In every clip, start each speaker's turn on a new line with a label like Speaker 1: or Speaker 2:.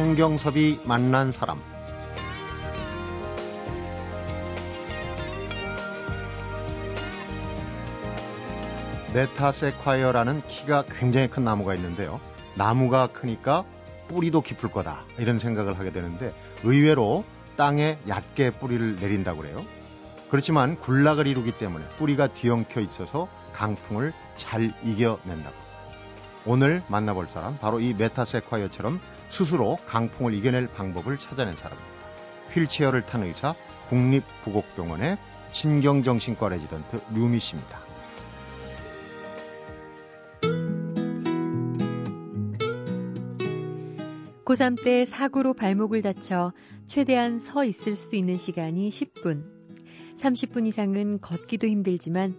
Speaker 1: 성경섭이 만난 사람 메타세콰이어라는 키가 굉장히 큰 나무가 있는데요. 나무가 크니까 뿌리도 깊을 거다 이런 생각을 하게 되는데 의외로 땅에 얕게 뿌리를 내린다고 그래요. 그렇지만 군락을 이루기 때문에 뿌리가 뒤엉켜 있어서 강풍을 잘 이겨낸다고. 오늘 만나볼 사람 바로 이 메타세콰이어처럼 스스로 강풍을 이겨낼 방법을 찾아낸 사람입니다. 휠체어를 탄 의사 국립부곡병원의 신경정신과 레지던트 류미 씨입니다.
Speaker 2: 고3 때 사고로 발목을 다쳐 최대한 서 있을 수 있는 시간이 10분. 30분 이상은 걷기도 힘들지만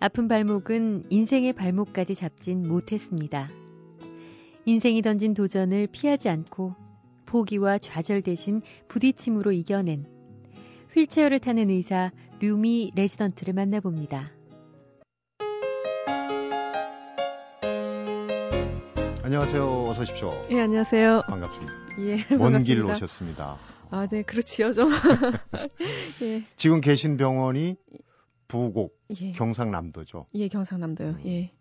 Speaker 2: 아픈 발목은 인생의 발목까지 잡진 못했습니다. 인생이 던진 도전을 피하지 않고 포기와 좌절 대신 부딪힘으로 이겨낸 휠체어를 타는 의사 류미 레지던트를 만나봅니다.
Speaker 1: 안녕하세요. 어서 오십시오.
Speaker 3: 예, 안녕하세요.
Speaker 1: 반갑습니다.
Speaker 3: 예,
Speaker 1: 먼길 오셨습니다.
Speaker 3: 아, 네, 그렇지요, 좀.
Speaker 1: 예. 지금 계신 병원이 부곡,
Speaker 3: 예.
Speaker 1: 경상남도죠.
Speaker 3: 예, 경상남도요. 음. 예.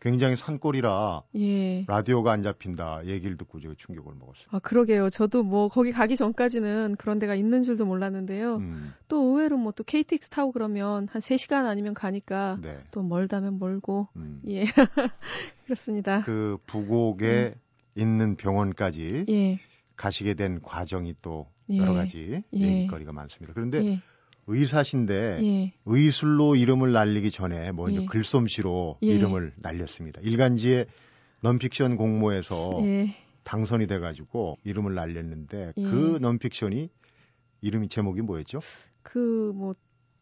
Speaker 1: 굉장히 산골이라
Speaker 3: 예.
Speaker 1: 라디오가 안 잡힌다 얘기를 듣고 제가 충격을 먹었어요.
Speaker 3: 아 그러게요. 저도 뭐 거기 가기 전까지는 그런 데가 있는 줄도 몰랐는데요. 음. 또 의외로 뭐 또 KTX 타고 그러면 한 3시간 아니면 가니까 네. 또 멀다면 멀고 음. 예 그렇습니다.
Speaker 1: 그 부곡에 음. 있는 병원까지 예. 가시게 된 과정이 또 예. 여러 가지 예. 얘기거리가 많습니다. 그런데 예. 의사신데 예. 의술로 이름을 날리기 전에 먼저 예. 글솜씨로 예. 이름을 날렸습니다. 일간지에 넌픽션 공모에서 예. 당선이 돼가지고 이름을 날렸는데 예. 그 넌픽션이 이름이 제목이 뭐였죠?
Speaker 3: 그 뭐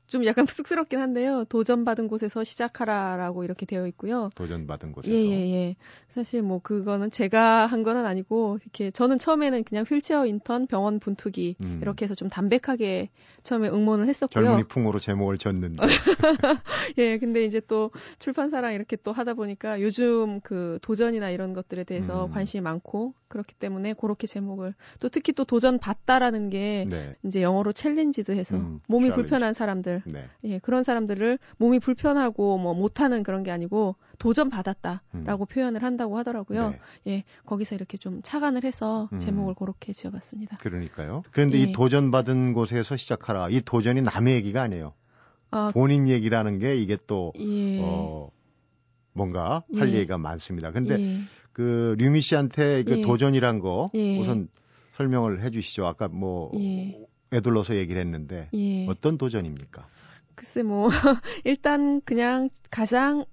Speaker 3: 좀 약간 쑥스럽긴 한데요. 도전받은 곳에서 시작하라라고 이렇게 되어 있고요.
Speaker 1: 도전받은 곳에서.
Speaker 3: 예, 예, 예. 사실 뭐 그거는 제가 한 거는 아니고 이렇게 저는 처음에는 그냥 휠체어 인턴 병원 분투기 음. 이렇게 해서 좀 담백하게 처음에 응모를 했었고요.
Speaker 1: 젊은이 풍으로 제목을 졌는데.
Speaker 3: 예, 근데 이제 또 출판사랑 이렇게 또 하다 보니까 요즘 그 도전이나 이런 것들에 대해서 음. 관심이 많고 그렇기 때문에 그렇게 제목을 또 특히 또 도전 받다라는 게 네. 이제 영어로 challenged 해서 음, 몸이. 불편한 사람들 네. 예, 그런 사람들을 몸이 불편하고 뭐 못하는 그런 게 아니고 도전 받았다라고 음. 표현을 한다고 하더라고요. 네. 예, 거기서 이렇게 좀 착안을 해서 음. 제목을 그렇게 지어봤습니다.
Speaker 1: 그러니까요. 그런데 예. 이 도전 받은 곳에서 시작하라. 이 도전이 남의 얘기가 아니에요. 아, 본인 얘기라는 게 이게 또 예. 어, 뭔가 할 예. 얘기가 많습니다. 근데 예. 그 류미 씨한테 그 예. 도전이란 거 예. 우선 설명을 해주시죠. 아까 뭐 예. 애둘러서 얘기를 했는데 예. 어떤 도전입니까?
Speaker 3: 글쎄 뭐 일단 그냥 가장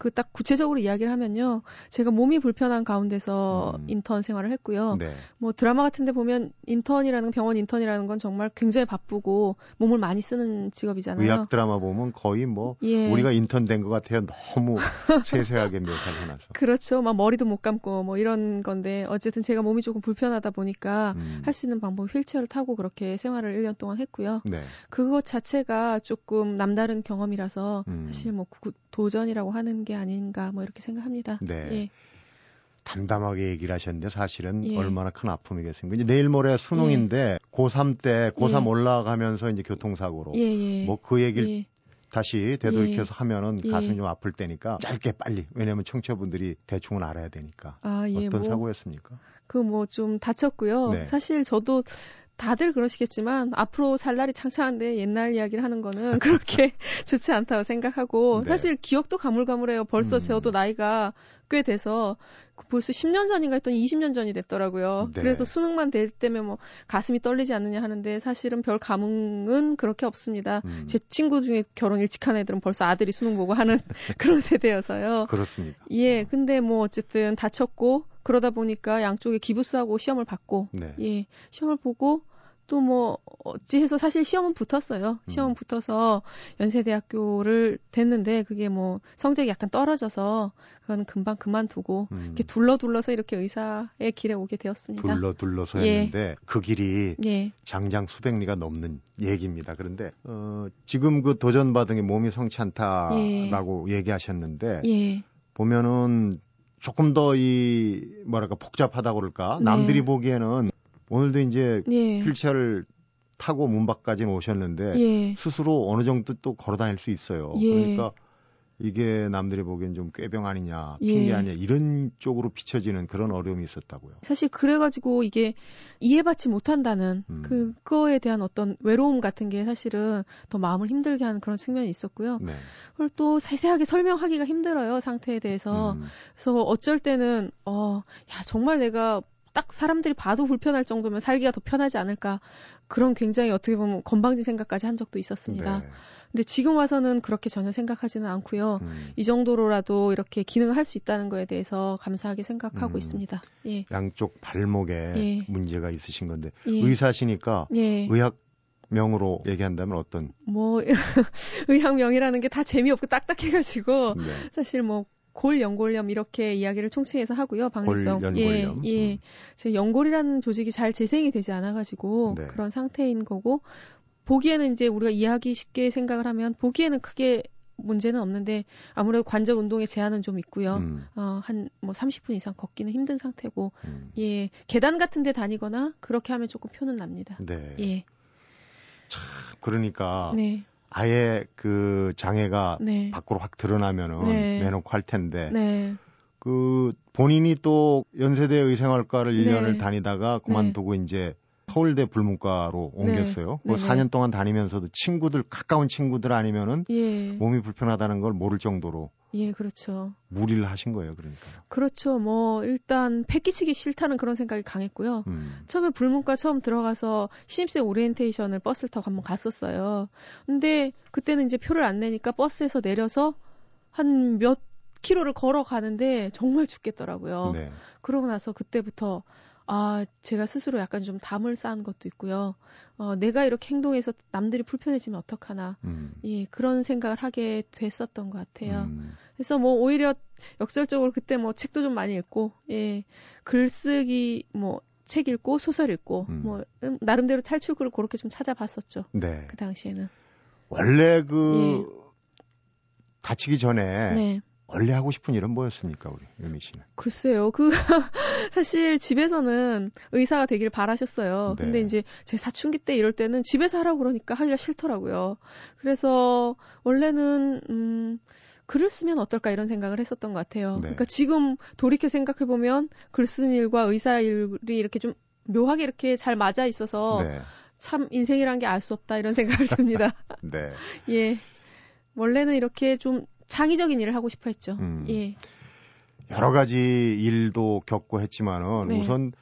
Speaker 3: 그 딱 구체적으로 이야기를 하면요. 제가 몸이 불편한 가운데서 음. 인턴 생활을 했고요. 네. 뭐 드라마 같은 데 보면 인턴이라는 병원 인턴이라는 건 정말 굉장히 바쁘고 몸을 많이 쓰는 직업이잖아요.
Speaker 1: 의학 드라마 보면 거의 뭐 예. 우리가 인턴 된 것 같아요. 너무 세세하게 묘사를 해놔서.
Speaker 3: 그렇죠. 막 머리도 못 감고 뭐 이런 건데 어쨌든 제가 몸이 조금 불편하다 보니까 음. 할수 있는 방법 휠체어를 타고 그렇게 생활을 1년 동안 했고요. 네. 그것 자체가 조금 남다른 경험이라서 음. 사실 뭐 도전이라고 하는 게 아닌가 뭐 이렇게 생각합니다. 네. 예.
Speaker 1: 담담하게 얘기를 하셨는데 사실은 예. 얼마나 큰 아픔이겠습니까? 이제 내일 모레 수능인데 예. 고3 때 고3 예. 올라가면서 이제 교통사고로 예, 예. 뭐그 얘기를 다시 되돌이켜서 하면은 가슴이 좀 아플 때니까 짧게 빨리 왜냐하면 청취자분들이 대충은 알아야 되니까 아, 어떤 뭐, 사고였습니까?
Speaker 3: 그 뭐 좀 다쳤고요. 네. 사실 저도 다들 그러시겠지만 앞으로 살 날이 창창한데 옛날 이야기를 하는 거는 그렇게 좋지 않다고 생각하고 네. 사실 기억도 가물가물해요. 벌써 음. 저도 나이가 꽤 돼서 벌써 10년 전인가 했더니 20년 전이 됐더라고요. 네. 그래서 수능만 될 때면 뭐 가슴이 떨리지 않느냐 하는데 사실은 별 감흥은 그렇게 없습니다. 음. 제 친구 중에 결혼 일찍 한 애들은 벌써 아들이 수능 보고 하는 그런 세대여서요.
Speaker 1: 그렇습니까?
Speaker 3: 예, 근데 뭐 어쨌든 다쳤고 그러다 보니까 양쪽에 기부스하고 시험을 받고 네. 예, 시험을 보고 또 뭐 어찌 해서 사실 시험은 붙었어요. 시험은 음. 붙어서 연세대학교를 됐는데 그게 뭐 성적이 약간 떨어져서 그건 금방 그만두고 음. 이렇게 둘러 둘러서 이렇게 의사의 길에 오게 되었습니다.
Speaker 1: 둘러 둘러서 예. 했는데 그 길이 예. 장장 수백 리가 넘는 얘기입니다. 그런데 어, 지금 그 도전 받은 게 몸이 성치 않다라고 예. 얘기하셨는데 예. 보면은 조금 더 이 뭐랄까 복잡하다고 그럴까 네. 남들이 보기에는 오늘도 이제 예. 휠체어를 타고 문 밖까지 오셨는데 예. 스스로 어느 정도 또 걸어 다닐 수 있어요. 예. 그러니까 이게 남들이 보기엔 좀 꾀병 아니냐, 핑계 예. 아니냐 이런 쪽으로 비춰지는 그런 어려움이 있었다고요.
Speaker 3: 사실 그래가지고 이게 이해받지 못한다는 음. 그거에 대한 어떤 외로움 같은 게 사실은 더 마음을 힘들게 하는 그런 측면이 있었고요. 네. 그걸 또 세세하게 설명하기가 힘들어요 상태에 대해서. 음. 그래서 어쩔 때는 어, 야 정말 내가 딱 사람들이 봐도 불편할 정도면 살기가 더 편하지 않을까 그런 굉장히 어떻게 보면 건방진 생각까지 한 적도 있었습니다. 네. 근데 지금 와서는 그렇게 전혀 생각하지는 않고요. 음. 이 정도로라도 이렇게 기능을 할 수 있다는 거에 대해서 감사하게 생각하고 음. 있습니다. 예.
Speaker 1: 양쪽 발목에 예. 문제가 있으신 건데 예. 의사시니까 예. 의학 명으로 얘기한다면 어떤?
Speaker 3: 뭐 의학명이라는 게 다 재미없고 딱딱해가지고 네. 사실 뭐 골 연골염 이렇게 이야기를 총칭해서 하고요. 방일성.
Speaker 1: 예,
Speaker 3: 예. 음. 제 연골이라는 조직이 잘 재생이 되지 않아가지고 네. 그런 상태인 거고 보기에는 이제 우리가 이해하기 쉽게 생각을 하면 보기에는 크게 문제는 없는데 아무래도 관절 운동에 제한은 좀 있고요. 음. 어, 한뭐 30분 이상 걷기는 힘든 상태고, 음. 예, 계단 같은 데 다니거나 그렇게 하면 조금 표는 납니다.
Speaker 1: 네. 예. 참, 그러니까. 네. 아예 그 장애가 네. 밖으로 확 드러나면은 네. 내놓고 할 텐데. 네. 그 본인이 또 연세대 의생활과를 1년을 다니다가 그만두고 이제 서울대 불문과로 네. 옮겼어요. 네. 그 4년 동안 다니면서도 친구들 가까운 친구들 아니면은 예. 몸이 불편하다는 걸 모를 정도로
Speaker 3: 예, 그렇죠.
Speaker 1: 무리를 하신 거예요, 그러니까.
Speaker 3: 그렇죠. 뭐 일단 패기치기 싫다는 그런 생각이 강했고요. 음. 처음에 불문과 처음 들어가서 신입생 오리엔테이션을 버스를 타고 한번 갔었어요. 근데 그때는 이제 표를 안 내니까 버스에서 내려서 한 몇 킬로를 걸어 가는데 정말 죽겠더라고요. 네. 그러고 나서 그때부터 아, 제가 스스로 약간 좀 담을 쌓은 것도 있고요. 어, 내가 이렇게 행동해서 남들이 불편해지면 어떡하나. 음. 예, 그런 생각을 하게 됐었던 것 같아요. 음. 그래서 뭐 오히려 역설적으로 그때 뭐 책도 좀 많이 읽고, 예, 글쓰기 뭐 책 읽고 소설 읽고, 음. 뭐 음, 나름대로 탈출구를 그렇게 좀 찾아봤었죠. 네. 그 당시에는.
Speaker 1: 원래 그 예. 다치기 전에 네. 원래 하고 싶은 일은 뭐였습니까, 우리 유미 씨는?
Speaker 3: 글쎄요. 그 사실 집에서는 의사가 되기를 바라셨어요. 네. 근데 이제 제 사춘기 때 이럴 때는 집에서 하라고 그러니까 하기가 싫더라고요. 그래서 원래는 음 글을 쓰면 어떨까 이런 생각을 했었던 것 같아요. 네. 그러니까 지금 돌이켜 생각해 보면 글 쓰는 일과 의사 일이 이렇게 좀 묘하게 이렇게 잘 맞아 있어서 네. 참 인생이란 게 알 수 없다 이런 생각을 듭니다. 네. 예. 원래는 이렇게 좀 창의적인 일을 하고 싶어 했죠. 음. 예.
Speaker 1: 여러 가지 일도 겪고 했지만은 네. 우선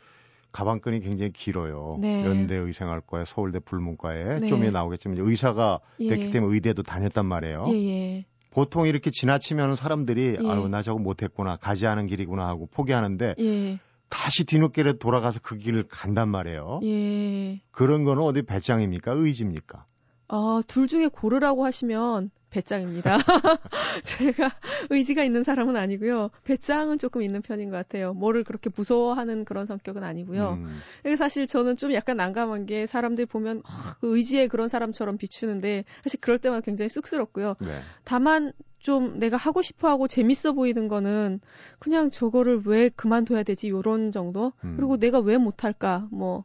Speaker 1: 가방끈이 굉장히 길어요. 네. 연대 의생활과에 서울대 불문과에 네. 좀이 나오겠지만 의사가 예. 됐기 때문에 의대도 다녔단 말이에요. 예, 예. 보통 이렇게 지나치면 사람들이 예. 아유 나 저거 못했구나 가지 않은 길이구나 하고 포기하는데 예. 다시 뒤늦게 돌아가서 그 길을 간단 말이에요. 예. 그런 거는 어디 배짱입니까 의지입니까?
Speaker 3: 어, 둘 중에 고르라고 하시면 배짱입니다. 제가 의지가 있는 사람은 아니고요. 배짱은 조금 있는 편인 것 같아요. 뭐를 그렇게 무서워하는 그런 성격은 아니고요. 음. 사실 저는 좀 약간 난감한 게 사람들이 보면 어, 의지의 그런 사람처럼 비추는데 사실 그럴 때마다 굉장히 쑥스럽고요. 네. 다만 좀 내가 하고 싶어 하고 재밌어 보이는 거는 그냥 저거를 왜 그만둬야 되지 요런 정도. 음. 그리고 내가 왜 못할까 뭐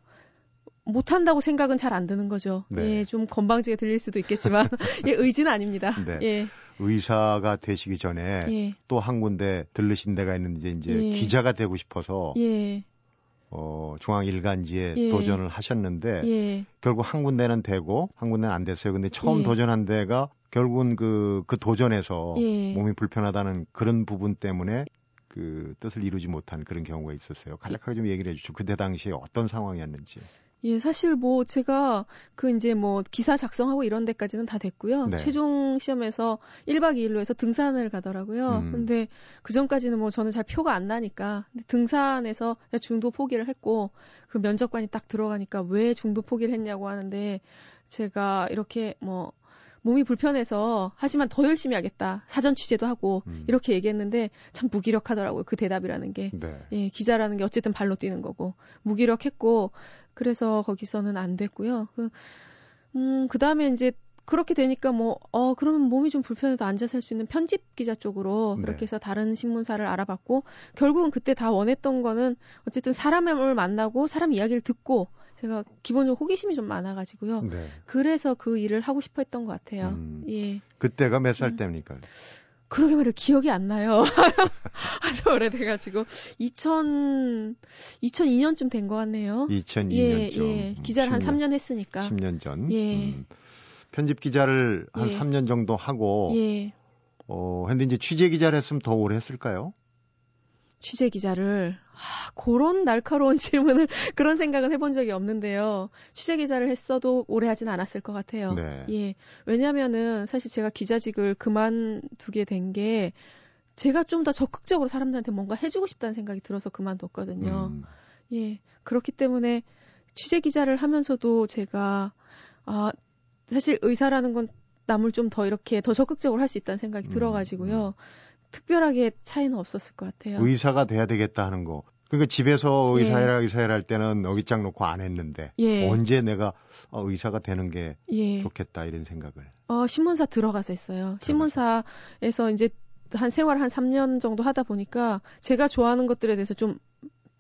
Speaker 3: 못한다고 생각은 잘 안 드는 거죠. 네. 예, 좀 건방지게 들릴 수도 있겠지만, 예, 의지는 아닙니다. 네. 예.
Speaker 1: 의사가 되시기 전에 예. 또한 군데 들르신 데가 있는데 이제 예. 기자가 되고 싶어서 예. 어, 중앙 일간지에 예. 도전을 하셨는데 예. 결국 한 군데는 되고 한 군데는 안 됐어요. 근데 처음 예. 도전한 데가 결국은 그, 그 도전에서 몸이 불편하다는 그런 부분 때문에 그 뜻을 이루지 못한 그런 경우가 있었어요. 간략하게 좀 얘기를 해주죠. 그때 당시에 어떤 상황이었는지.
Speaker 3: 예, 사실 뭐 제가 그 이제 뭐 기사 작성하고 이런 데까지는 다 됐고요. 네. 최종 시험에서 1박 2일로 해서 등산을 가더라고요. 음. 근데 그 전까지는 뭐 저는 잘 표가 안 나니까 등산에서 중도 포기를 했고 그 면접관이 딱 들어가니까 왜 중도 포기를 했냐고 하는데 제가 이렇게 뭐 몸이 불편해서 하지만 더 열심히 하겠다. 사전 취재도 하고 음. 이렇게 얘기했는데 참 무기력하더라고요. 그 대답이라는 게. 네. 예, 기자라는 게 어쨌든 발로 뛰는 거고 무기력했고 그래서 거기서는 안 됐고요. 그, 음, 그 다음에 이제 그렇게 되니까 뭐, 어, 그러면 몸이 좀 불편해도 앉아서 할 수 있는 편집 기자 쪽으로
Speaker 1: 네.
Speaker 3: 그렇게 해서 다른 신문사를 알아봤고, 결국은 그때 다 원했던 거는 어쨌든 사람을 만나고 사람 이야기를 듣고, 제가 기본적으로 호기심이 좀 많아가지고요.
Speaker 1: 네.
Speaker 3: 그래서 그 일을 하고 싶어 했던 것 같아요.
Speaker 1: 음.
Speaker 3: 예.
Speaker 1: 그때가 몇살
Speaker 3: 음.
Speaker 1: 때입니까?
Speaker 3: 그러게 말이에요. 기억이 안 나요. 아주 오래돼가지고. 2000, 2002년쯤 된 것 같네요.
Speaker 1: 2002년쯤.
Speaker 3: 예, 예. 기자를 한 3년 했으니까.
Speaker 1: 10년 전.
Speaker 3: 예.
Speaker 1: 음. 편집 기자를 한
Speaker 3: 예.
Speaker 1: 3년 정도 하고
Speaker 3: 예.
Speaker 1: 어, 근데 이제 취재 기자를 했으면 더 오래 했을까요?
Speaker 3: 취재 기자를 아, 그런 날카로운 질문을 그런 생각은 해본 적이 없는데요. 취재 기자를 했어도 오래 하진 않았을 것 같아요.
Speaker 1: 네.
Speaker 3: 예. 왜냐면은 사실 제가 기자직을 그만두게 된 게 제가 좀 더 적극적으로 사람들한테 뭔가 해주고 싶다는 생각이 들어서 그만뒀거든요.
Speaker 1: 음.
Speaker 3: 예. 그렇기 때문에 취재 기자를 하면서도 제가 아 사실 의사라는 건 남을 좀 더 이렇게 더 적극적으로 할 수 있다는 생각이
Speaker 1: 음,
Speaker 3: 들어가지고요. 특별하게 차이는 없었을 것 같아요.
Speaker 1: 의사가 돼야 되겠다 하는 거. 그러니까 집에서
Speaker 3: 예.
Speaker 1: 의사해라 의사해라 할 때는 어깃장 놓고 안 했는데
Speaker 3: 예.
Speaker 1: 언제 내가 어, 의사가 되는 게
Speaker 3: 예.
Speaker 1: 좋겠다 이런 생각을.
Speaker 3: 어, 신문사 들어가서 했어요. 신문사에서 이제 한 세월 한 3년 정도 하다 보니까 제가 좋아하는 것들에 대해서 좀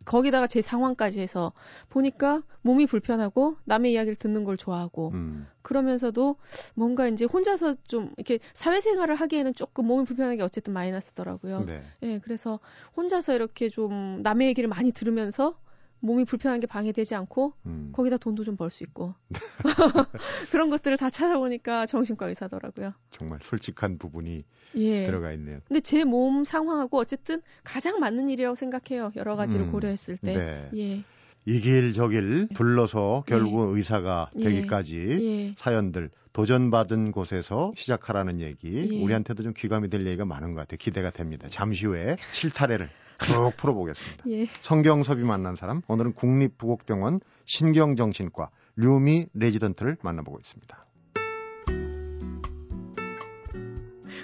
Speaker 3: 거기다가 제 상황까지 해서 보니까 몸이 불편하고 남의 이야기를 듣는 걸 좋아하고
Speaker 1: 음.
Speaker 3: 그러면서도 뭔가 이제 혼자서 좀 이렇게 사회생활을 하기에는 조금 몸이 불편한 게 어쨌든 마이너스더라고요.
Speaker 1: 네.
Speaker 3: 예, 그래서 혼자서 이렇게 좀 남의 얘기를 많이 들으면서 몸이 불편한 게 방해되지 않고
Speaker 1: 음.
Speaker 3: 거기다 돈도 좀 벌 수 있고 그런 것들을 다 찾아보니까 정신과 의사더라고요.
Speaker 1: 정말 솔직한 부분이
Speaker 3: 예.
Speaker 1: 들어가 있네요.
Speaker 3: 근데 제 몸 상황하고 어쨌든 가장 맞는 일이라고 생각해요. 여러 가지를
Speaker 1: 음,
Speaker 3: 고려했을 때.
Speaker 1: 네.
Speaker 3: 예.
Speaker 1: 이길 저길 둘러서 결국 의사가
Speaker 3: 예.
Speaker 1: 되기까지
Speaker 3: 예.
Speaker 1: 사연들 도전받은 곳에서 시작하라는 얘기
Speaker 3: 예.
Speaker 1: 우리한테도 좀 귀감이 될 얘기가 많은 것 같아요. 기대가 됩니다. 잠시 후에 실타래를 쭉 풀어보겠습니다.
Speaker 3: 예.
Speaker 1: 성경섭이 만난 사람 오늘은 국립부곡병원 신경정신과 류미 레지던트를 만나보고 있습니다.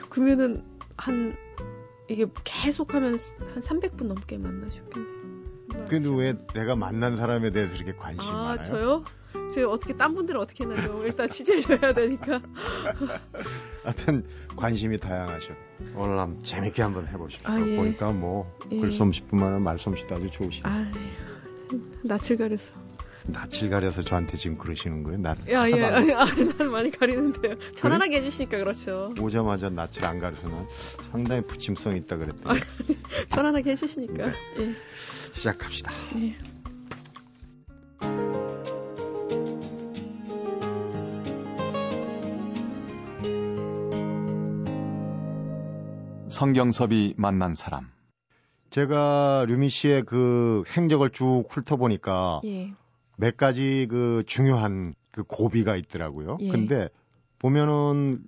Speaker 3: 그러면은 한 이게 계속하면 한 300분 넘게 만나셨겠네요.
Speaker 1: 근데 왜 내가 만난 사람에 대해서 이렇게 관심이
Speaker 3: 아,
Speaker 1: 많아요?
Speaker 3: 저요? 제가 어떻게 딴 분들은 어떻게 했나요? 일단 취재를 줘야 되니까.
Speaker 1: 하여튼 관심이 다양하셔. 오늘 한번 재밌게 한번 해보십시오.
Speaker 3: 아, 예.
Speaker 1: 보니까 뭐
Speaker 3: 예.
Speaker 1: 글솜씨뿐만 아니라 말솜씨도 아주 좋으시네.
Speaker 3: 아, 네. 낯을 가려서.
Speaker 1: 낯을 가려서 저한테 지금 그러시는 거예요? 나를
Speaker 3: 야, 예.
Speaker 1: 안-
Speaker 3: 아, 난 많이 가리는데요. 편안하게 해주시니까 그렇죠.
Speaker 1: 오자마자 낯을 안 가려서 난 상당히 부침성 있다 그랬더니
Speaker 3: 편안하게 해주시니까.
Speaker 1: 네.
Speaker 3: 예.
Speaker 1: 시작합시다.
Speaker 3: 예.
Speaker 4: 성경섭이 만난 사람.
Speaker 1: 제가 류미 씨의 그 행적을 쭉 훑어보니까
Speaker 3: 예.
Speaker 1: 몇 가지 그 중요한 그 고비가 있더라고요.
Speaker 3: 예.
Speaker 1: 근데 보면은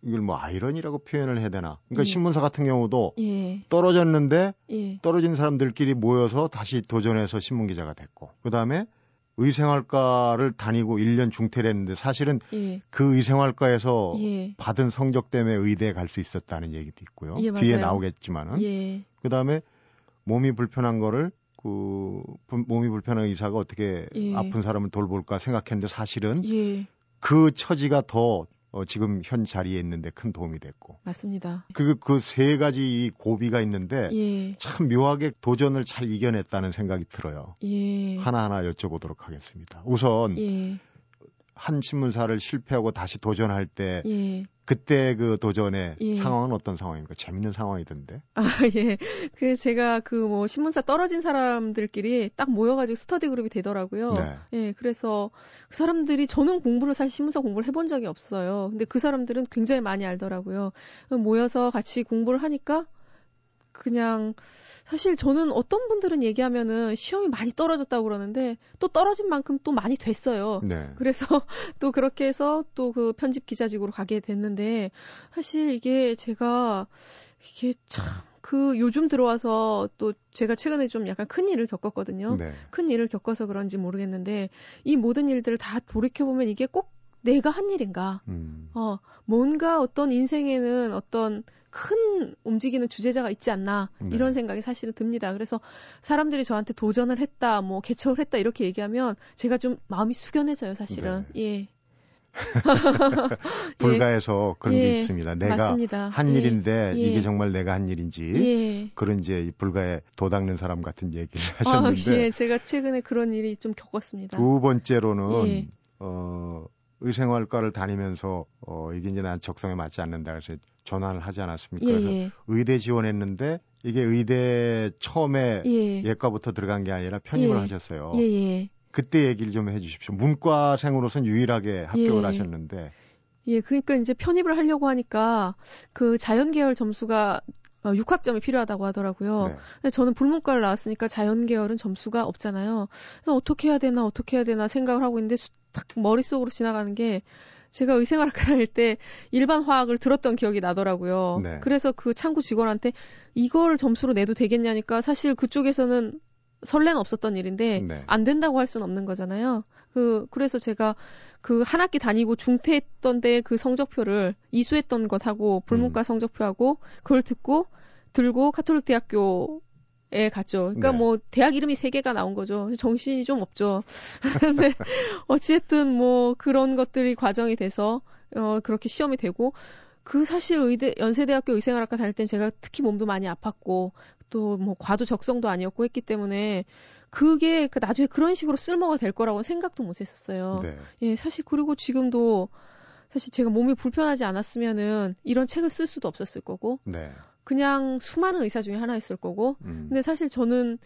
Speaker 1: 이걸 뭐 아이러니라고 표현을 해야 되나? 그러니까
Speaker 3: 예.
Speaker 1: 신문사 같은 경우도
Speaker 3: 예.
Speaker 1: 떨어졌는데
Speaker 3: 예.
Speaker 1: 떨어진 사람들끼리 모여서 다시 도전해서 신문 기자가 됐고 그다음에 의생활과를 다니고 1년 중퇴를 했는데 사실은
Speaker 3: 예.
Speaker 1: 그 의생활과에서
Speaker 3: 예.
Speaker 1: 받은 성적 때문에 의대에 갈 수 있었다는 얘기도 있고요.
Speaker 3: 예,
Speaker 1: 뒤에. 나오겠지만은
Speaker 3: 예.
Speaker 1: 그다음에 몸이 불편한 거를 그 부- 몸이 불편한 의사가 어떻게
Speaker 3: 예.
Speaker 1: 아픈 사람을 돌볼까 생각했는데 사실은
Speaker 3: 예.
Speaker 1: 그 처지가 더 어, 지금 현 자리에 있는데 큰 도움이 됐고
Speaker 3: 맞습니다.
Speaker 1: 그 그 세 가지 이 고비가 있는데
Speaker 3: 예.
Speaker 1: 참 묘하게 도전을 잘 이겨냈다는 생각이 들어요.
Speaker 3: 예.
Speaker 1: 하나하나 여쭤보도록 하겠습니다. 우선
Speaker 3: 예.
Speaker 1: 한 신문사를 실패하고 다시 도전할 때
Speaker 3: 예.
Speaker 1: 그때 그 도전의
Speaker 3: 예.
Speaker 1: 상황은 어떤 상황입니까? 재밌는 상황이던데.
Speaker 3: 아, 예. 그 제가 그 뭐 신문사 떨어진 사람들끼리 딱 모여가지고 스터디 그룹이 되더라고요.
Speaker 1: 네.
Speaker 3: 예, 그래서 그 사람들이 저는 공부를 사실 신문사 공부를 해본 적이 없어요. 근데 그 사람들은 굉장히 많이 알더라고요. 모여서 같이 공부를 하니까 그냥 사실 저는 어떤 분들은 얘기하면은 시험이 많이 떨어졌다고 그러는데 또 떨어진 만큼 또 많이 됐어요.
Speaker 1: 네.
Speaker 3: 그래서 또 그렇게 해서 또 그 편집 기자직으로 가게 됐는데 사실 이게 제가 이게 참 그 요즘 들어와서 또 제가 최근에 좀 약간 큰 일을 겪었거든요.
Speaker 1: 네.
Speaker 3: 큰 일을 겪어서 그런지 모르겠는데 이 모든 일들을 다 돌이켜 보면 이게 꼭 내가 한 일인가?
Speaker 1: 음.
Speaker 3: 어, 뭔가 어떤 인생에는 어떤 큰 움직이는 주제자가 있지 않나
Speaker 1: 네.
Speaker 3: 이런 생각이 사실은 듭니다. 그래서 사람들이 저한테 도전을 했다, 뭐 개척을 했다 이렇게 얘기하면 제가 좀 마음이 숙연해져요, 사실은. 예.
Speaker 1: 불가에서 그런
Speaker 3: 예.
Speaker 1: 게 있습니다. 내가
Speaker 3: 맞습니다.
Speaker 1: 한
Speaker 3: 예.
Speaker 1: 일인데
Speaker 3: 예.
Speaker 1: 이게 정말 내가 한 일인지
Speaker 3: 예.
Speaker 1: 그런 이제 불가에 도닦는 사람 같은 얘기를
Speaker 3: 아,
Speaker 1: 하셨는데
Speaker 3: 예. 제가 최근에 그런 일이 좀 겪었습니다.
Speaker 1: 두 번째로는
Speaker 3: 예.
Speaker 1: 어 의생활과를 다니면서 어 이게 이제 난 적성에 맞지 않는다 그래서 전환을 하지 않았습니까?
Speaker 3: 예,
Speaker 1: 그래서
Speaker 3: 예.
Speaker 1: 의대 지원했는데 이게 의대 처음에
Speaker 3: 예.
Speaker 1: 예과부터 들어간 게 아니라 편입을
Speaker 3: 예.
Speaker 1: 하셨어요.
Speaker 3: 예, 예.
Speaker 1: 그때 얘기를 좀 해주십시오. 문과생으로서는 유일하게 합격을
Speaker 3: 예.
Speaker 1: 하셨는데
Speaker 3: 예, 그러니까 이제 편입을 하려고 하니까 그 자연 계열 점수가 어, 6학점이 필요하다고 하더라고요.
Speaker 1: 네.
Speaker 3: 근데 저는 불문과를 나왔으니까 자연 계열은 점수가 없잖아요. 그래서 어떻게 해야 되나 어떻게 해야 되나 생각을 하고 있는데 수- 딱 머릿속으로 지나가는 게 제가 의생활학과 다닐 때 일반 화학을 들었던 기억이 나더라고요.
Speaker 1: 네.
Speaker 3: 그래서 그 창구 직원한테 이걸 점수로 내도 되겠냐니까 사실 그쪽에서는 설레는 없었던 일인데
Speaker 1: 네.
Speaker 3: 안 된다고 할 수는 없는 거잖아요. 그 그래서 제가 그 한 학기 다니고 중퇴했던 때그 성적표를 이수했던 것하고 불문과
Speaker 1: 음.
Speaker 3: 성적표하고 그걸 듣고 들고 카톨릭 대학교 에 갔죠. 그러니까
Speaker 1: 네.
Speaker 3: 뭐 대학 이름이 세 개가 나온 거죠. 정신이 좀 없죠. 근데 어찌됐든 뭐 그런 것들이 과정이 돼서 어 그렇게 시험이 되고 그 사실 의대 연세대학교 의생활학과 다닐 땐 제가 특히 몸도 많이 아팠고 또 뭐 과도 적성도 아니었고 했기 때문에 그게 그 나중에 그런 식으로 쓸모가 될 거라고 생각도 못 했었어요.
Speaker 1: 네.
Speaker 3: 예, 사실 그리고 지금도 사실 제가 몸이 불편하지 않았으면은 이런 책을 쓸 수도 없었을 거고
Speaker 1: 네.
Speaker 3: 그냥 수많은 의사 중에 하나였을 거고
Speaker 1: 음.
Speaker 3: 근데 사실 저는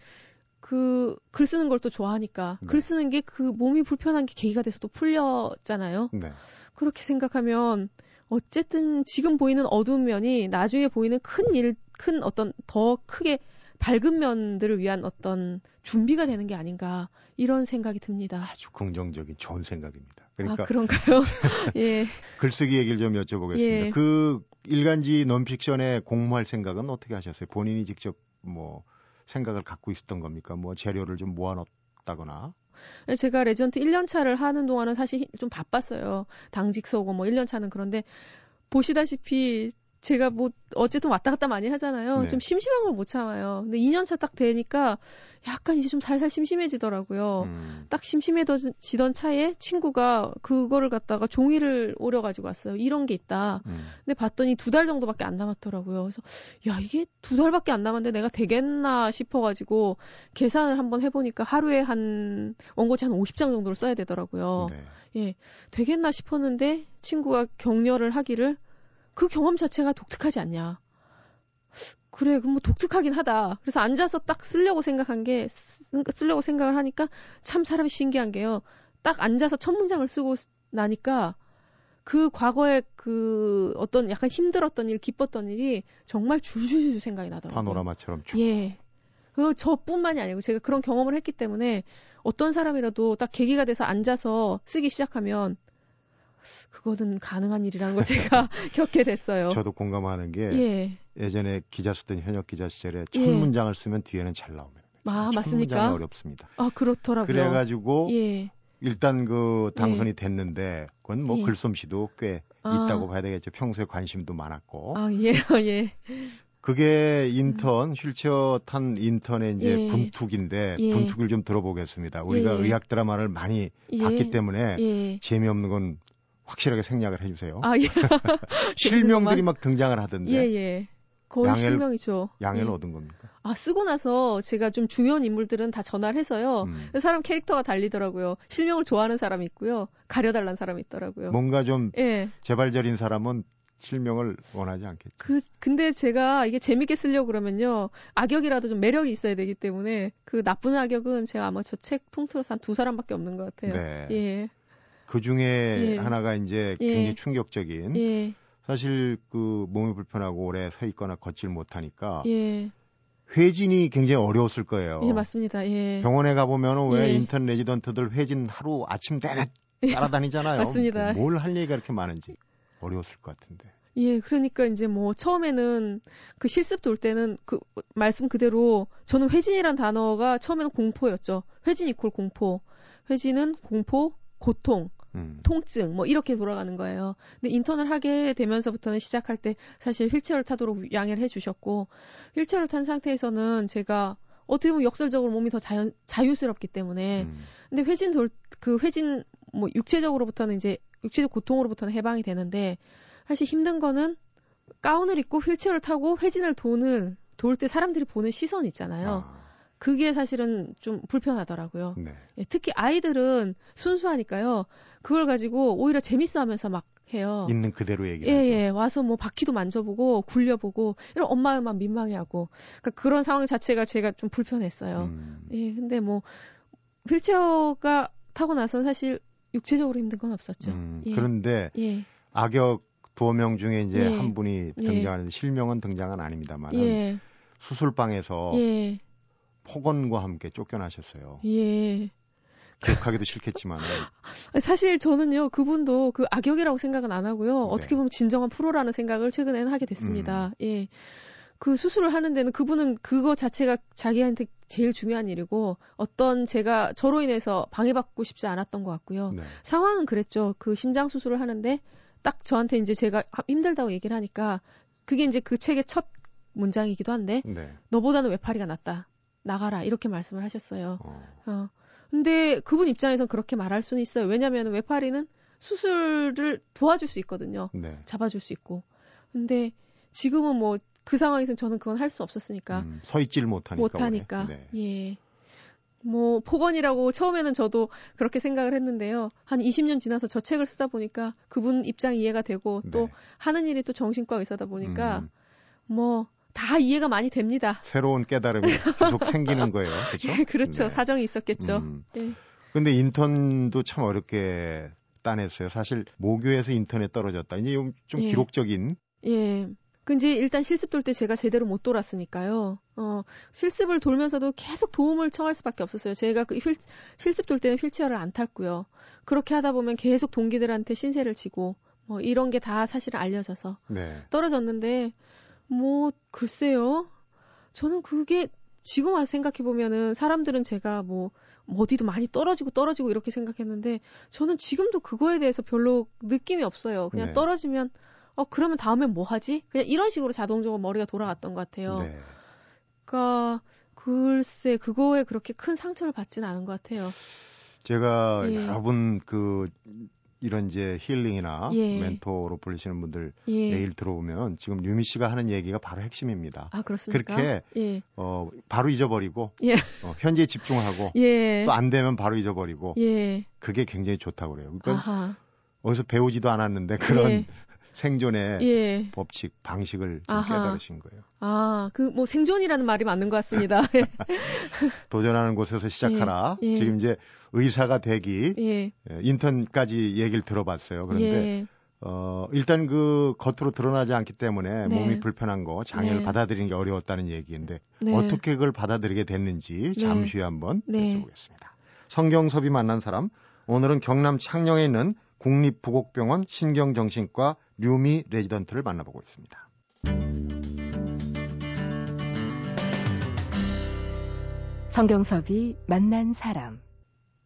Speaker 3: 그 글 쓰는 걸 또 좋아하니까
Speaker 1: 네.
Speaker 3: 글 쓰는 게 그 몸이 불편한 게 계기가 돼서 또 풀렸잖아요.
Speaker 1: 네.
Speaker 3: 그렇게 생각하면 어쨌든 지금 보이는 어두운 면이 나중에 보이는 큰 일, 큰 어떤 더 크게 밝은 면들을 위한 어떤 준비가 되는 게 아닌가 이런 생각이 듭니다.
Speaker 1: 아주 긍정적인 좋은 생각입니다. 그러니까
Speaker 3: 아 그런가요? 예.
Speaker 1: 글쓰기 얘기를 좀 여쭤보겠습니다.
Speaker 3: 예.
Speaker 1: 그 일간지 논픽션에 공모할 생각은 어떻게 하셨어요? 본인이 직접 뭐 생각을 갖고 있었던 겁니까? 뭐 재료를 좀 모아놨다거나.
Speaker 3: 제가 레전트 1년 차를 하는 동안은 사실 좀 바빴어요. 당직 서고 뭐 1년 차는 그런데 보시다시피 제가 뭐 어쨌든 왔다 갔다 많이 하잖아요.
Speaker 1: 네.
Speaker 3: 좀 심심한 걸 못 참아요. 근데 2년 차 딱 되니까 약간 이제 좀 살살 심심해지더라고요.
Speaker 1: 음.
Speaker 3: 딱 심심해지던 차에 친구가 그거를 갖다가 종이를 오려 가지고 왔어요. 이런 게 있다.
Speaker 1: 음.
Speaker 3: 근데 봤더니 두 달 정도밖에 안 남았더라고요. 그래서 야 이게 두 달밖에 안 남았는데 내가 되겠나 싶어가지고 계산을 한번 해보니까 하루에 한 원고지 한 50장 정도를 써야 되더라고요.
Speaker 1: 네.
Speaker 3: 되겠나 싶었는데 친구가 격려를 하기를 그 경험 자체가 독특하지 않냐. 그래, 그럼 뭐 독특하긴 하다. 그래서 앉아서 딱 쓰려고 생각한 게, 쓰, 쓰려고 생각을 하니까 참 사람이 신기한 게요. 딱 앉아서 첫 문장을 쓰고 쓰- 나니까 그 과거에 그 어떤 약간 힘들었던 일, 기뻤던 일이 정말 줄줄줄 생각이 나더라고요.
Speaker 1: 파노라마처럼 쭉.
Speaker 3: 예. 그 저뿐만이 아니고 제가 그런 경험을 했기 때문에 어떤 사람이라도 딱 계기가 돼서 앉아서 쓰기 시작하면 그거는 가능한 일이라는 걸 제가 겪게 됐어요.
Speaker 1: 저도 공감하는 게
Speaker 3: 예.
Speaker 1: 예전에 기자 쓰던 현역 기자 시절에 첫
Speaker 3: 예.
Speaker 1: 문장을 쓰면 뒤에는 잘 나옵니다.
Speaker 3: 아,
Speaker 1: 첫
Speaker 3: 맞습니까?
Speaker 1: 문장이 어렵습니다.
Speaker 3: 아, 그렇더라고요.
Speaker 1: 그래가지고
Speaker 3: 예.
Speaker 1: 일단 그 당선이 됐는데 그건 뭐
Speaker 3: 예.
Speaker 1: 글솜씨도 꽤
Speaker 3: 아.
Speaker 1: 있다고 봐야 되겠죠. 평소에 관심도 많았고.
Speaker 3: 아, 예, 예.
Speaker 1: 그게 인턴 휠체어 탄 인턴의 이제
Speaker 3: 예.
Speaker 1: 분투기인데
Speaker 3: 예.
Speaker 1: 분투기를 좀 들어보겠습니다. 우리가
Speaker 3: 예.
Speaker 1: 의학 드라마를 많이
Speaker 3: 예.
Speaker 1: 봤기 때문에
Speaker 3: 예.
Speaker 1: 재미없는 건 확실하게 생략을 해주세요.
Speaker 3: 아, 예.
Speaker 1: 실명들이 막 등장을 하던데
Speaker 3: 예, 예. 거의
Speaker 1: 양해를-
Speaker 3: 실명이죠.
Speaker 1: 양해는
Speaker 3: 예.
Speaker 1: 얻은 겁니까?
Speaker 3: 아, 쓰고 나서 제가 좀 중요한 인물들은 다 전화를 해서요.
Speaker 1: 음.
Speaker 3: 사람 캐릭터가 달리더라고요. 실명을 좋아하는 사람이 있고요. 가려달라는 사람이 있더라고요.
Speaker 1: 뭔가 좀
Speaker 3: 예.
Speaker 1: 재발절인 사람은 실명을 원하지 않겠죠.
Speaker 3: 그, 근데 제가 이게 재밌게 쓰려고 그러면요. 악역이라도 좀 매력이 있어야 되기 때문에 그 나쁜 악역은 제가 아마 저 책 통틀어서 한 두 사람밖에 없는 것 같아요.
Speaker 1: 네.
Speaker 3: 예.
Speaker 1: 그 중에
Speaker 3: 예.
Speaker 1: 하나가 이제
Speaker 3: 예.
Speaker 1: 굉장히 충격적인
Speaker 3: 예.
Speaker 1: 사실 그 몸이 불편하고 오래 서 있거나 걷질 못하니까
Speaker 3: 예.
Speaker 1: 회진이 굉장히 어려웠을 거예요.
Speaker 3: 예, 맞습니다. 예.
Speaker 1: 병원에 가보면 왜
Speaker 3: 예.
Speaker 1: 인턴 레지던트들 회진 하루 아침 내내 따라다니잖아요.
Speaker 3: 맞습니다.
Speaker 1: 뭘 할 얘기가 이렇게 많은지 어려웠을 것 같은데.
Speaker 3: 예, 그러니까 이제 뭐 처음에는 그 실습 돌 때는 그 말씀 그대로 저는 회진이란 단어가 처음에는 공포였죠. 회진 이콜 공포. 회진은 공포, 고통,
Speaker 1: 음.
Speaker 3: 통증 뭐 이렇게 돌아가는 거예요. 근데 인턴을 하게 되면서부터는 시작할 때 사실 휠체어를 타도록 양해를 해주셨고 휠체어를 탄 상태에서는 제가 어떻게 보면 역설적으로 몸이 더 자연 자유스럽기 때문에
Speaker 1: 음.
Speaker 3: 근데 회진 돌 그 회진 뭐 육체적으로부터는 이제 육체적 고통으로부터는 해방이 되는데 사실 힘든 거는 가운을 입고 휠체어를 타고 회진을 도는 도울 때 사람들이 보는 시선 있잖아요. 아. 그게 사실은 좀 불편하더라고요. 네. 예, 특히 아이들은 순수하니까요. 그걸 가지고 오히려 재밌어 하면서 막 해요.
Speaker 1: 있는 그대로 얘기.
Speaker 3: 예, 예. 와서 뭐 바퀴도 만져보고 굴려보고 이런 엄마만 민망해하고 그러니까 그런 상황 자체가 제가 좀 불편했어요. 음. 예, 근데 뭐 휠체어가 타고 나서 사실 육체적으로 힘든 건 없었죠. 음,
Speaker 1: 예. 그런데 예. 악역 두어 명 중에 이제 예. 한 분이 예. 등장하는데 실명은 등장은 아닙니다만 예. 수술방에서 예. 폭언과 함께 쫓겨나셨어요. 예. 기억하기도 싫겠지만.
Speaker 3: 사실 저는요, 그분도 그 악역이라고 생각은 안 하고요. 네. 어떻게 보면 진정한 프로라는 생각을 최근에는 하게 됐습니다. 음. 예. 그 수술을 하는 데는 그분은 그거 자체가 자기한테 제일 중요한 일이고 어떤 제가 저로 인해서 방해받고 싶지 않았던 것 같고요. 네. 상황은 그랬죠. 그 심장 수술을 하는데 딱 저한테 이제 제가 힘들다고 얘기를 하니까 그게 이제 그 책의 첫 문장이기도 한데 네. 너보다는 외파리가 낫다. 나가라 이렇게 말씀을 하셨어요. 어. 어. 근데 그분 입장에선 그렇게 말할 수는 있어요. 왜냐하면 외파리는 수술을 도와줄 수 있거든요. 네. 잡아줄 수 있고. 근데 지금은 뭐 그 상황에서는 저는 그건 할 수 없었으니까. 음,
Speaker 1: 서 있지를 못하니까.
Speaker 3: 못하니까. 네. 예. 뭐 폭언이라고 처음에는 저도 그렇게 생각을 했는데요. 한 20년 지나서 저 책을 쓰다 보니까 그분 입장 이해가 되고 또 네. 하는 일이 또 정신과 의사다 보니까 음. 뭐 다 이해가 많이 됩니다.
Speaker 1: 새로운 깨달음이 계속 생기는 거예요. 그렇죠?
Speaker 3: 네, 그렇죠. 네. 사정이 있었겠죠. 음.
Speaker 1: 네. 근데 인턴도 참 어렵게 따냈어요. 사실 모교에서 인턴에 떨어졌다. 이제 좀 예. 기록적인.
Speaker 3: 예. 근데 일단 실습 돌 때 제가 제대로 못 돌았으니까요. 어, 실습을 돌면서도 계속 도움을 청할 수밖에 없었어요. 제가 그 휠, 실습 돌 때는 휠체어를 안 탔고요. 그렇게 하다 보면 계속 동기들한테 신세를 지고 뭐 이런 게 다 사실은 알려져서 네. 떨어졌는데 뭐, 글쎄요. 저는 그게 지금 와서 생각해 보면은 사람들은 제가 뭐, 뭐 어디도 많이 떨어지고 떨어지고 이렇게 생각했는데 저는 지금도 그거에 대해서 별로 느낌이 없어요. 그냥 네. 떨어지면 어 그러면 다음엔 뭐 하지? 그냥 이런 식으로 자동적으로 머리가 돌아갔던 것 같아요. 네. 그러니까 글쎄 그거에 그렇게 큰 상처를 받지는 않은 것 같아요.
Speaker 1: 제가 예. 여러 분 그 이런 이제 힐링이나 예. 멘토로 불리시는 분들 예. 얘기를 들어보면 지금 유미 씨가 하는 얘기가 바로 핵심입니다.
Speaker 3: 아 그렇습니까?
Speaker 1: 그렇게 예. 어 바로 잊어버리고 예. 어, 현재에 집중하고 예. 또안 되면 바로 잊어버리고 예. 그게 굉장히 좋다고 그래요. 그러니까 아하. 어디서 배우지도 않았는데 그런 생존의 예. 법칙, 방식을 좀 깨달으신 거예요.
Speaker 3: 아, 그 뭐 생존이라는 말이 맞는 것 같습니다.
Speaker 1: 도전하는 곳에서 시작하라. 예. 예. 지금 이제 의사가 되기 예. 예. 인턴까지 얘기를 들어봤어요. 그런데 예. 어, 일단 그 겉으로 드러나지 않기 때문에 네. 몸이 불편한 거, 장애를 네. 받아들이는 게 어려웠다는 얘기인데 네. 어떻게 그걸 받아들이게 됐는지 네. 잠시 후에 한번 네. 여쭤보겠습니다. 성경섭이 만난 사람, 오늘은 경남 창녕에 있는 국립부곡병원 신경정신과 류미 레지던트를 만나보고 있습니다.
Speaker 2: 성경섭이 만난 사람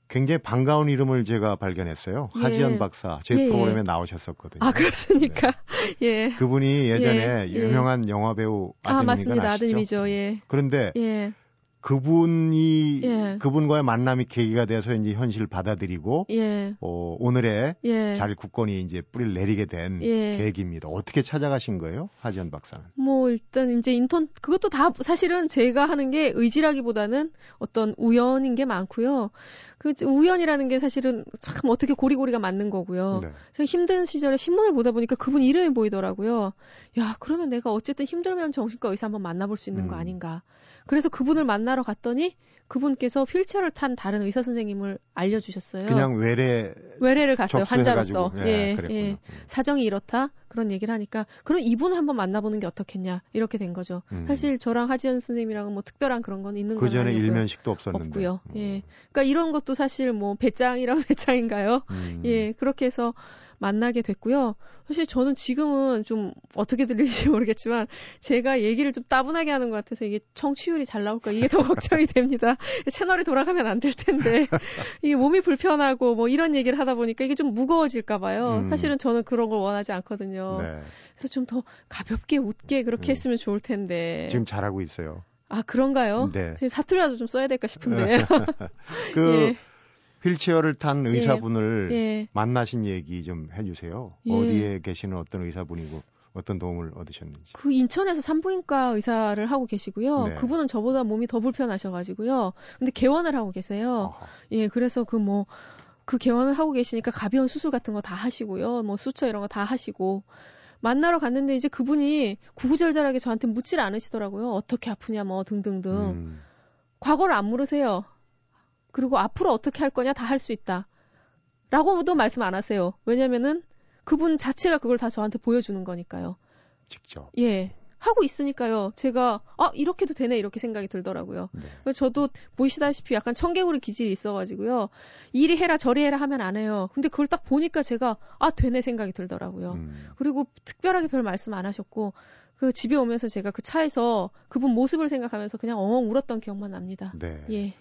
Speaker 1: 굉장히 반가운 이름을 제가 발견했어요. 예. 하지연 박사 제 예, 예. 프로그램에 나오셨었거든요.
Speaker 3: 아 그렇습니까? 네. 예.
Speaker 1: 그분이 예전에 예, 예. 유명한 영화 배우 아드님이 아 맞습니다.
Speaker 3: 아시죠? 아드님이죠. 예.
Speaker 1: 그런데 예. 그분이 예. 그분과의 만남이 계기가 돼서 이제 현실을 받아들이고 예. 어, 오늘의 예. 잘 굳건히 이제 뿌리를 내리게 된 예. 계획입니다. 어떻게 찾아가신 거예요, 하지연 박사는?
Speaker 3: 뭐 일단 이제 인턴 그것도 다 사실은 제가 하는 게 의지라기보다는 어떤 우연인 게 많고요. 그 우연이라는 게 사실은 참 어떻게 고리고리가 맞는 거고요. 네. 제가 힘든 시절에 신문을 보다 보니까 그분 이름이 보이더라고요. 야 그러면 내가 어쨌든 힘들면 정신과 의사 한번 만나볼 수 있는 음. 거 아닌가. 그래서 그분을 만나러 갔더니 그분께서 휠체어를 탄 다른 의사 선생님을 알려주셨어요.
Speaker 1: 그냥 외래
Speaker 3: 외래를 갔어요 환자로서. 예, 예, 예, 사정이 이렇다 그런 얘기를 하니까 그럼 이분을 한번 만나보는 게 어떻겠냐 이렇게 된 거죠. 음. 사실 저랑 하지연 선생님이랑은 뭐 특별한 그런 건 있는
Speaker 1: 그 전에 일면식도 없었는데
Speaker 3: 없고요. 음. 예, 그러니까 이런 것도 사실 뭐 배짱이란 배짱인가요? 음. 예, 그렇게 해서 만나게 됐고요. 사실 저는 지금은 좀 어떻게 들릴지 모르겠지만 제가 얘기를 좀 따분하게 하는 것 같아서 이게 청취율이 잘 나올까 이게 더 걱정이 됩니다. 채널이 돌아가면 안 될 텐데 이게 몸이 불편하고 뭐 이런 얘기를 하다 보니까 이게 좀 무거워질까 봐요. 음. 사실은 저는 그런 걸 원하지 않거든요. 네. 그래서 좀 더 가볍게 웃게 그렇게 음. 했으면 좋을 텐데.
Speaker 1: 지금 잘하고 있어요.
Speaker 3: 아 그런가요? 네. 지금 사투리라도 좀 써야 될까 싶은데.
Speaker 1: 그 예. 휠체어를 탄 예. 의사분을 예. 예. 만나신 얘기 좀 해주세요. 예. 어디에 계시는 어떤 의사분이고 어떤 도움을 얻으셨는지.
Speaker 3: 그 인천에서 산부인과 의사를 하고 계시고요. 네. 그분은 저보다 몸이 더 불편하셔가지고요. 근데 개원을 하고 계세요. 아하. 예, 그래서 그 뭐, 그 개원을 하고 계시니까 가벼운 수술 같은 거 다 하시고요. 뭐 수처 이런 거 다 하시고. 만나러 갔는데 이제 그분이 구구절절하게 저한테 묻질 않으시더라고요. 어떻게 아프냐 뭐 등등등. 음. 과거를 안 물으세요. 그리고 앞으로 어떻게 할 거냐 다 할 수 있다. 라고도 말씀 안 하세요. 왜냐면은 그분 자체가 그걸 다 저한테 보여주는 거니까요.
Speaker 1: 직접.
Speaker 3: 예. 하고 있으니까요. 제가 아 이렇게도 되네 이렇게 생각이 들더라고요. 네. 저도 보시다시피 약간 청개구리 기질이 있어가지고요. 이리 해라 저리 해라 하면 안 해요. 근데 그걸 딱 보니까 제가 아 되네 생각이 들더라고요. 음. 그리고 특별하게 별 말씀 안 하셨고 그 집에 오면서 제가 그 차에서 그분 모습을 생각하면서 그냥 엉엉 울었던 기억만 납니다. 네. 예.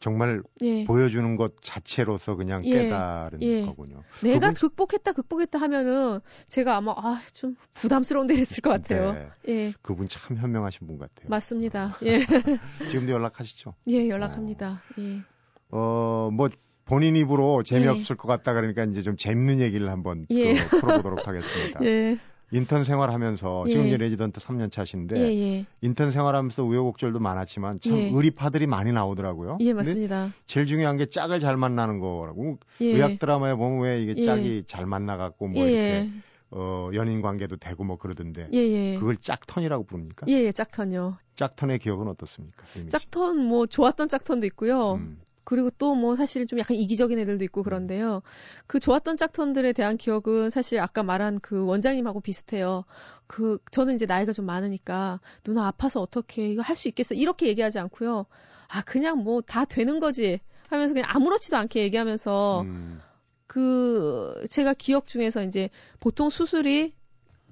Speaker 1: 정말 예. 보여주는 것 자체로서 그냥 예. 깨달은 예. 거군요.
Speaker 3: 내가 그분... 극복했다, 극복했다 하면은 제가 아마 아, 좀 부담스러운 데 있을 것 같아요. 네. 예.
Speaker 1: 그분 참 현명하신 분 같아요.
Speaker 3: 맞습니다. 어. 예.
Speaker 1: 지금도 연락하시죠?
Speaker 3: 예, 연락합니다.
Speaker 1: 어. 예. 어, 뭐 본인 입으로 재미없을 예. 것 같다 그러니까 이제 좀 재밌는 얘기를 한번 예. 풀어보도록 하겠습니다. 예. 인턴 생활하면서 예. 지금 이제 레지던트 3년 차신데 예, 예. 인턴 생활하면서 우여곡절도 많았지만 참 예. 의리파들이 많이 나오더라고요.
Speaker 3: 예, 맞습니다.
Speaker 1: 제일 중요한 게 짝을 잘 만나는 거라고. 예. 의학 드라마에 보면 왜 이게 예. 짝이 잘 만나 갖고 뭐 이렇게 어 연인 관계도 되고 뭐 그러던데 그걸 짝턴이라고 부릅니까?
Speaker 3: 예, 예, 짝턴요.
Speaker 1: 짝턴의 기억은 어떻습니까?
Speaker 3: 짝턴 뭐 좋았던 짝턴도 있고요. 음. 그리고 또 뭐 사실 좀 약간 이기적인 애들도 있고 그런데요. 그 좋았던 짝톤들에 대한 기억은 사실 아까 말한 그 원장님하고 비슷해요. 그 저는 이제 나이가 좀 많으니까 누나 아파서 어떻게 이거 할 수 있겠어 이렇게 얘기하지 않고요. 아 그냥 뭐 다 되는 거지 하면서 그냥 아무렇지도 않게 얘기하면서 음. 그 제가 기억 중에서 이제 보통 수술이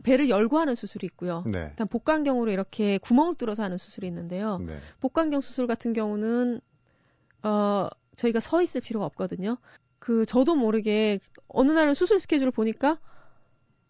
Speaker 3: 배를 열고 하는 수술이 있고요. 네. 일단 복강경으로 이렇게 구멍을 뚫어서 하는 수술이 있는데요. 네. 복강경 수술 같은 경우는 어, 저희가 서 있을 필요가 없거든요. 그 저도 모르게 어느 날은 수술 스케줄을 보니까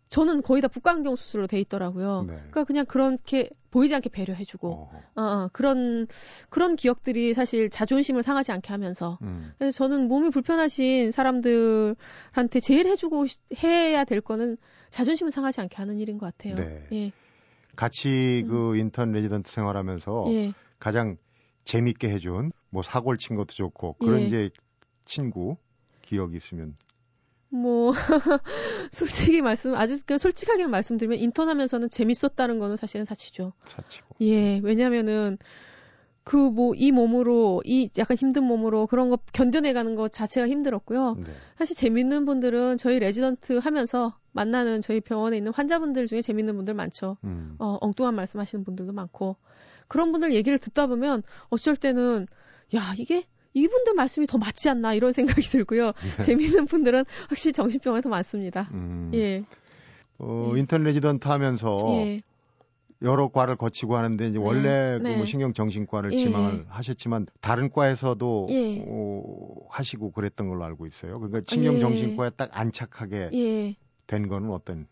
Speaker 3: 저는 거의 다 북광경 수술로 돼 있더라고요. 네. 그러니까 그냥 그렇게 보이지 않게 배려해주고 어, 어, 그런 그런 기억들이 사실 자존심을 상하지 않게 하면서 음. 그래서 저는 몸이 불편하신 사람들한테 제일 해주고 해야 될 거는 자존심을 상하지 않게 하는 일인 것 같아요. 네. 예.
Speaker 1: 같이 음. 그 인턴 레지던트 생활하면서 예. 가장 재밌게 해준 뭐 사골 친 것도 좋고 그런 예. 이제 친구 기억이 있으면
Speaker 3: 뭐 솔직히 말씀 아주 그냥 솔직하게 말씀드리면 인턴하면서는 재밌었다는 거는 사실은 사치죠.
Speaker 1: 사치고.
Speaker 3: 예, 왜냐면은 그 뭐 이 몸으로 이 약간 힘든 몸으로 그런 거 견뎌내가는 것 자체가 힘들었고요. 네. 사실 재밌는 분들은 저희 레지던트 하면서 만나는 저희 병원에 있는 환자분들 중에 재밌는 분들 많죠. 음. 어, 엉뚱한 말씀하시는 분들도 많고 그런 분들 얘기를 듣다 보면 어쩔 때는 야 이게 이분들 말씀이 더 맞지 않나 이런 생각이 들고요. 네. 재미있는 분들은 확실히 정신병원에 더 많습니다. 음. 예.
Speaker 1: 어, 예. 인턴 레지던트 하면서 예. 여러 과를 거치고 하는데 이제 원래 네. 그 네. 신경정신과를 예. 지망을 하셨지만 다른 과에서도 예. 어, 하시고 그랬던 걸로 알고 있어요. 그러니까 신경정신과에 딱 안착하게 예. 된 거는 어떤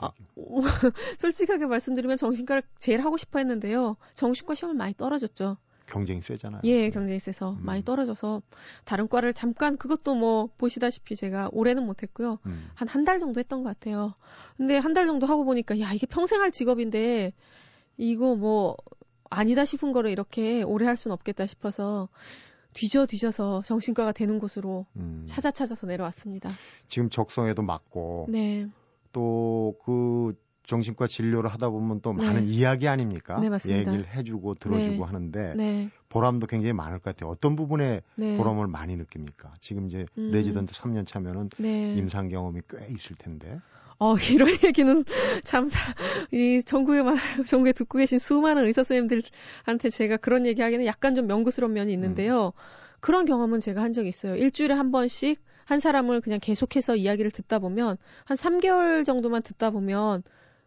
Speaker 1: 아,
Speaker 3: 솔직하게 말씀드리면 정신과를 제일 하고 싶어 했는데요. 정신과 시험을 많이 떨어졌죠.
Speaker 1: 경쟁이 세잖아요.
Speaker 3: 예, 네. 경쟁이 세서 음. 많이 떨어져서 다른 과를 잠깐 그것도 뭐 보시다시피 제가 올해는 못했고요. 음. 한한 달 정도 했던 것 같아요. 근데 한 달 정도 하고 보니까 야 이게 평생 할 직업인데 이거 뭐 아니다 싶은 거를 이렇게 오래 할 수는 없겠다 싶어서 뒤져 뒤져서 정신과가 되는 곳으로 음. 찾아 찾아서 내려왔습니다.
Speaker 1: 지금 적성에도 맞고 네. 또 그 정신과 진료를 하다 보면 또 네. 많은 이야기 아닙니까?
Speaker 3: 네, 맞습니다.
Speaker 1: 얘기를 해주고 들어주고 네. 하는데 네. 보람도 굉장히 많을 것 같아요. 어떤 부분에 네. 보람을 많이 느낍니까? 지금 이제 음. 레지던트 3년 차면은 네. 임상 경험이 꽤 있을 텐데.
Speaker 3: 어, 이런 얘기는 참, 이 전국에, 전국에 듣고 계신 수많은 의사 선생님들한테 제가 그런 얘기 하기는 약간 좀 면구스러운 면이 있는데요. 음. 그런 경험은 제가 한 적이 있어요. 일주일에 한 번씩 한 사람을 그냥 계속해서 이야기를 듣다 보면 한 3개월 정도만 듣다 보면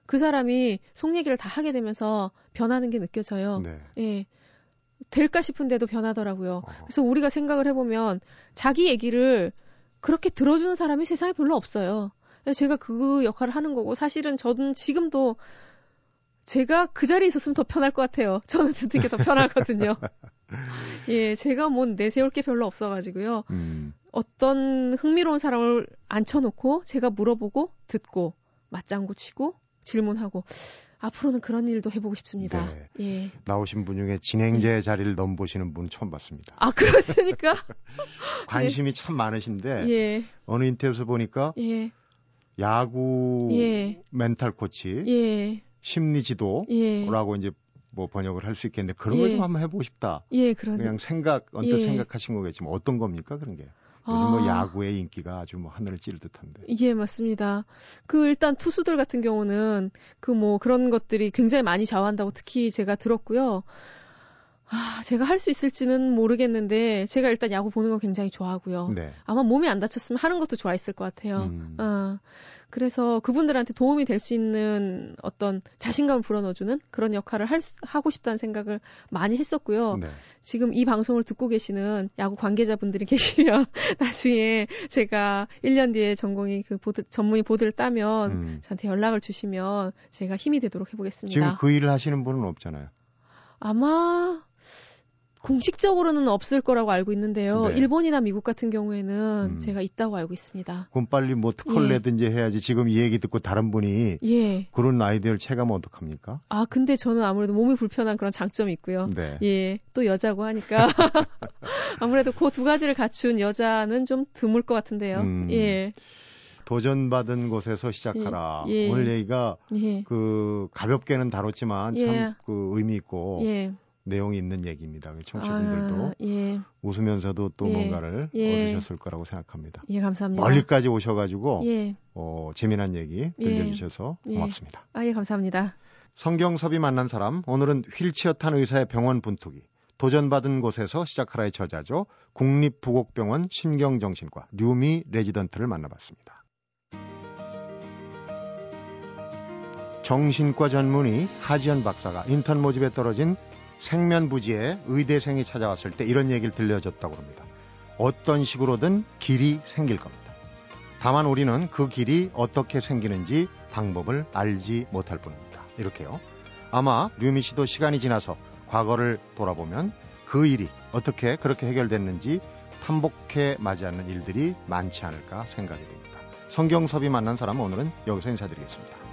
Speaker 3: 그 사람이 속 얘기를 다 하게 되면서 변하는 게 느껴져요. 네. 예. 될까 싶은데도 변하더라고요. 어. 그래서 우리가 생각을 해보면 자기 얘기를 그렇게 들어주는 사람이 세상에 별로 없어요. 제가 그 역할을 하는 거고 사실은 저는 지금도 제가 그 자리에 있었으면 더 편할 것 같아요. 저는 듣는 게 더 편하거든요. 예, 제가 뭐 내세울 게 별로 없어가지고요. 음. 어떤 흥미로운 사람을 앉혀놓고 제가 물어보고 듣고 맞장구 치고 질문하고 앞으로는 그런 일도 해보고 싶습니다. 네. 예.
Speaker 1: 나오신 분 중에 진행자의 네. 자리를 넘보시는 분 처음 봤습니다.
Speaker 3: 아 그렇습니까?
Speaker 1: 관심이 네. 참 많으신데 예. 어느 인터뷰에서 보니까 예. 야구 예. 멘탈 코치, 예. 심리 지도라고 이제 뭐 번역을 할 수 있겠는데 그런 걸 좀 한번 해보고 싶다. 예, 그런 그냥 생각 언뜻 생각하신 거겠지만 어떤 겁니까 그런 게? 요즘 뭐 아. 뭐 야구의 인기가 아주 뭐 하늘을 찌를 듯한데.
Speaker 3: 예, 맞습니다. 그 일단 투수들 같은 경우는 그 뭐 그런 것들이 굉장히 많이 좌우한다고 특히 제가 들었고요. 아, 제가 할 수 있을지는 모르겠는데 제가 일단 야구 보는 걸 굉장히 좋아하고요. 네. 아마 몸이 안 다쳤으면 하는 것도 좋아했을 것 같아요. 음. 아, 그래서 그분들한테 도움이 될 수 있는 어떤 자신감을 불어넣어주는 그런 역할을 할 수, 하고 싶다는 생각을 많이 했었고요. 네. 지금 이 방송을 듣고 계시는 야구 관계자분들이 계시면 나중에 제가 1년 뒤에 전공이 그 보드, 전문의 보드를 따면 음. 저한테 연락을 주시면 제가 힘이 되도록 해보겠습니다.
Speaker 1: 지금 그 일을 하시는 분은 없잖아요.
Speaker 3: 아마 공식적으로는 없을 거라고 알고 있는데요. 네. 일본이나 미국 같은 경우에는 음. 제가 있다고 알고 있습니다.
Speaker 1: 그럼 빨리 뭐 특허를 예. 내든지 해야지. 지금 이 얘기 듣고 다른 분이 예. 그런 아이디어를 체감하면 어떡합니까?
Speaker 3: 아, 근데 저는 아무래도 몸이 불편한 그런 장점이 있고요. 네. 예. 또 여자고 하니까 아무래도 그 두 가지를 갖춘 여자는 좀 드물 것 같은데요. 음. 예.
Speaker 1: 도전받은 곳에서 시작하라. 예. 예. 오늘 얘기가 예. 그 가볍게는 다뤘지만 참 그 의미 있고 내용이 있는 얘기입니다. 청취분들도 아, 예. 웃으면서도 또 예. 뭔가를 예. 얻으셨을 거라고 생각합니다.
Speaker 3: 예, 감사합니다.
Speaker 1: 멀리까지 오셔가지고 예. 어, 재미난 얘기 예. 들려주셔서 예. 고맙습니다.
Speaker 3: 아, 예, 감사합니다.
Speaker 1: 성경섭이 만난 사람 오늘은 휠체어 탄 의사의 병원 분투기 도전받은 곳에서 시작하라의 저자죠. 국립부곡병원 신경정신과 류미 레지던트를 만나봤습니다. 정신과 전문의 하지연 박사가 인턴 모집에 떨어진 생면부지에 의대생이 찾아왔을 때 이런 얘기를 들려줬다고 합니다. 어떤 식으로든 길이 생길 겁니다. 다만 우리는 그 길이 어떻게 생기는지 방법을 알지 못할 뿐입니다. 이렇게요. 아마 류미 씨도 시간이 지나서 과거를 돌아보면 그 일이 어떻게 그렇게 해결됐는지 탐복해 맞이하는 일들이 많지 않을까 생각이 됩니다. 성경섭이 만난 사람 오늘은 여기서 인사드리겠습니다.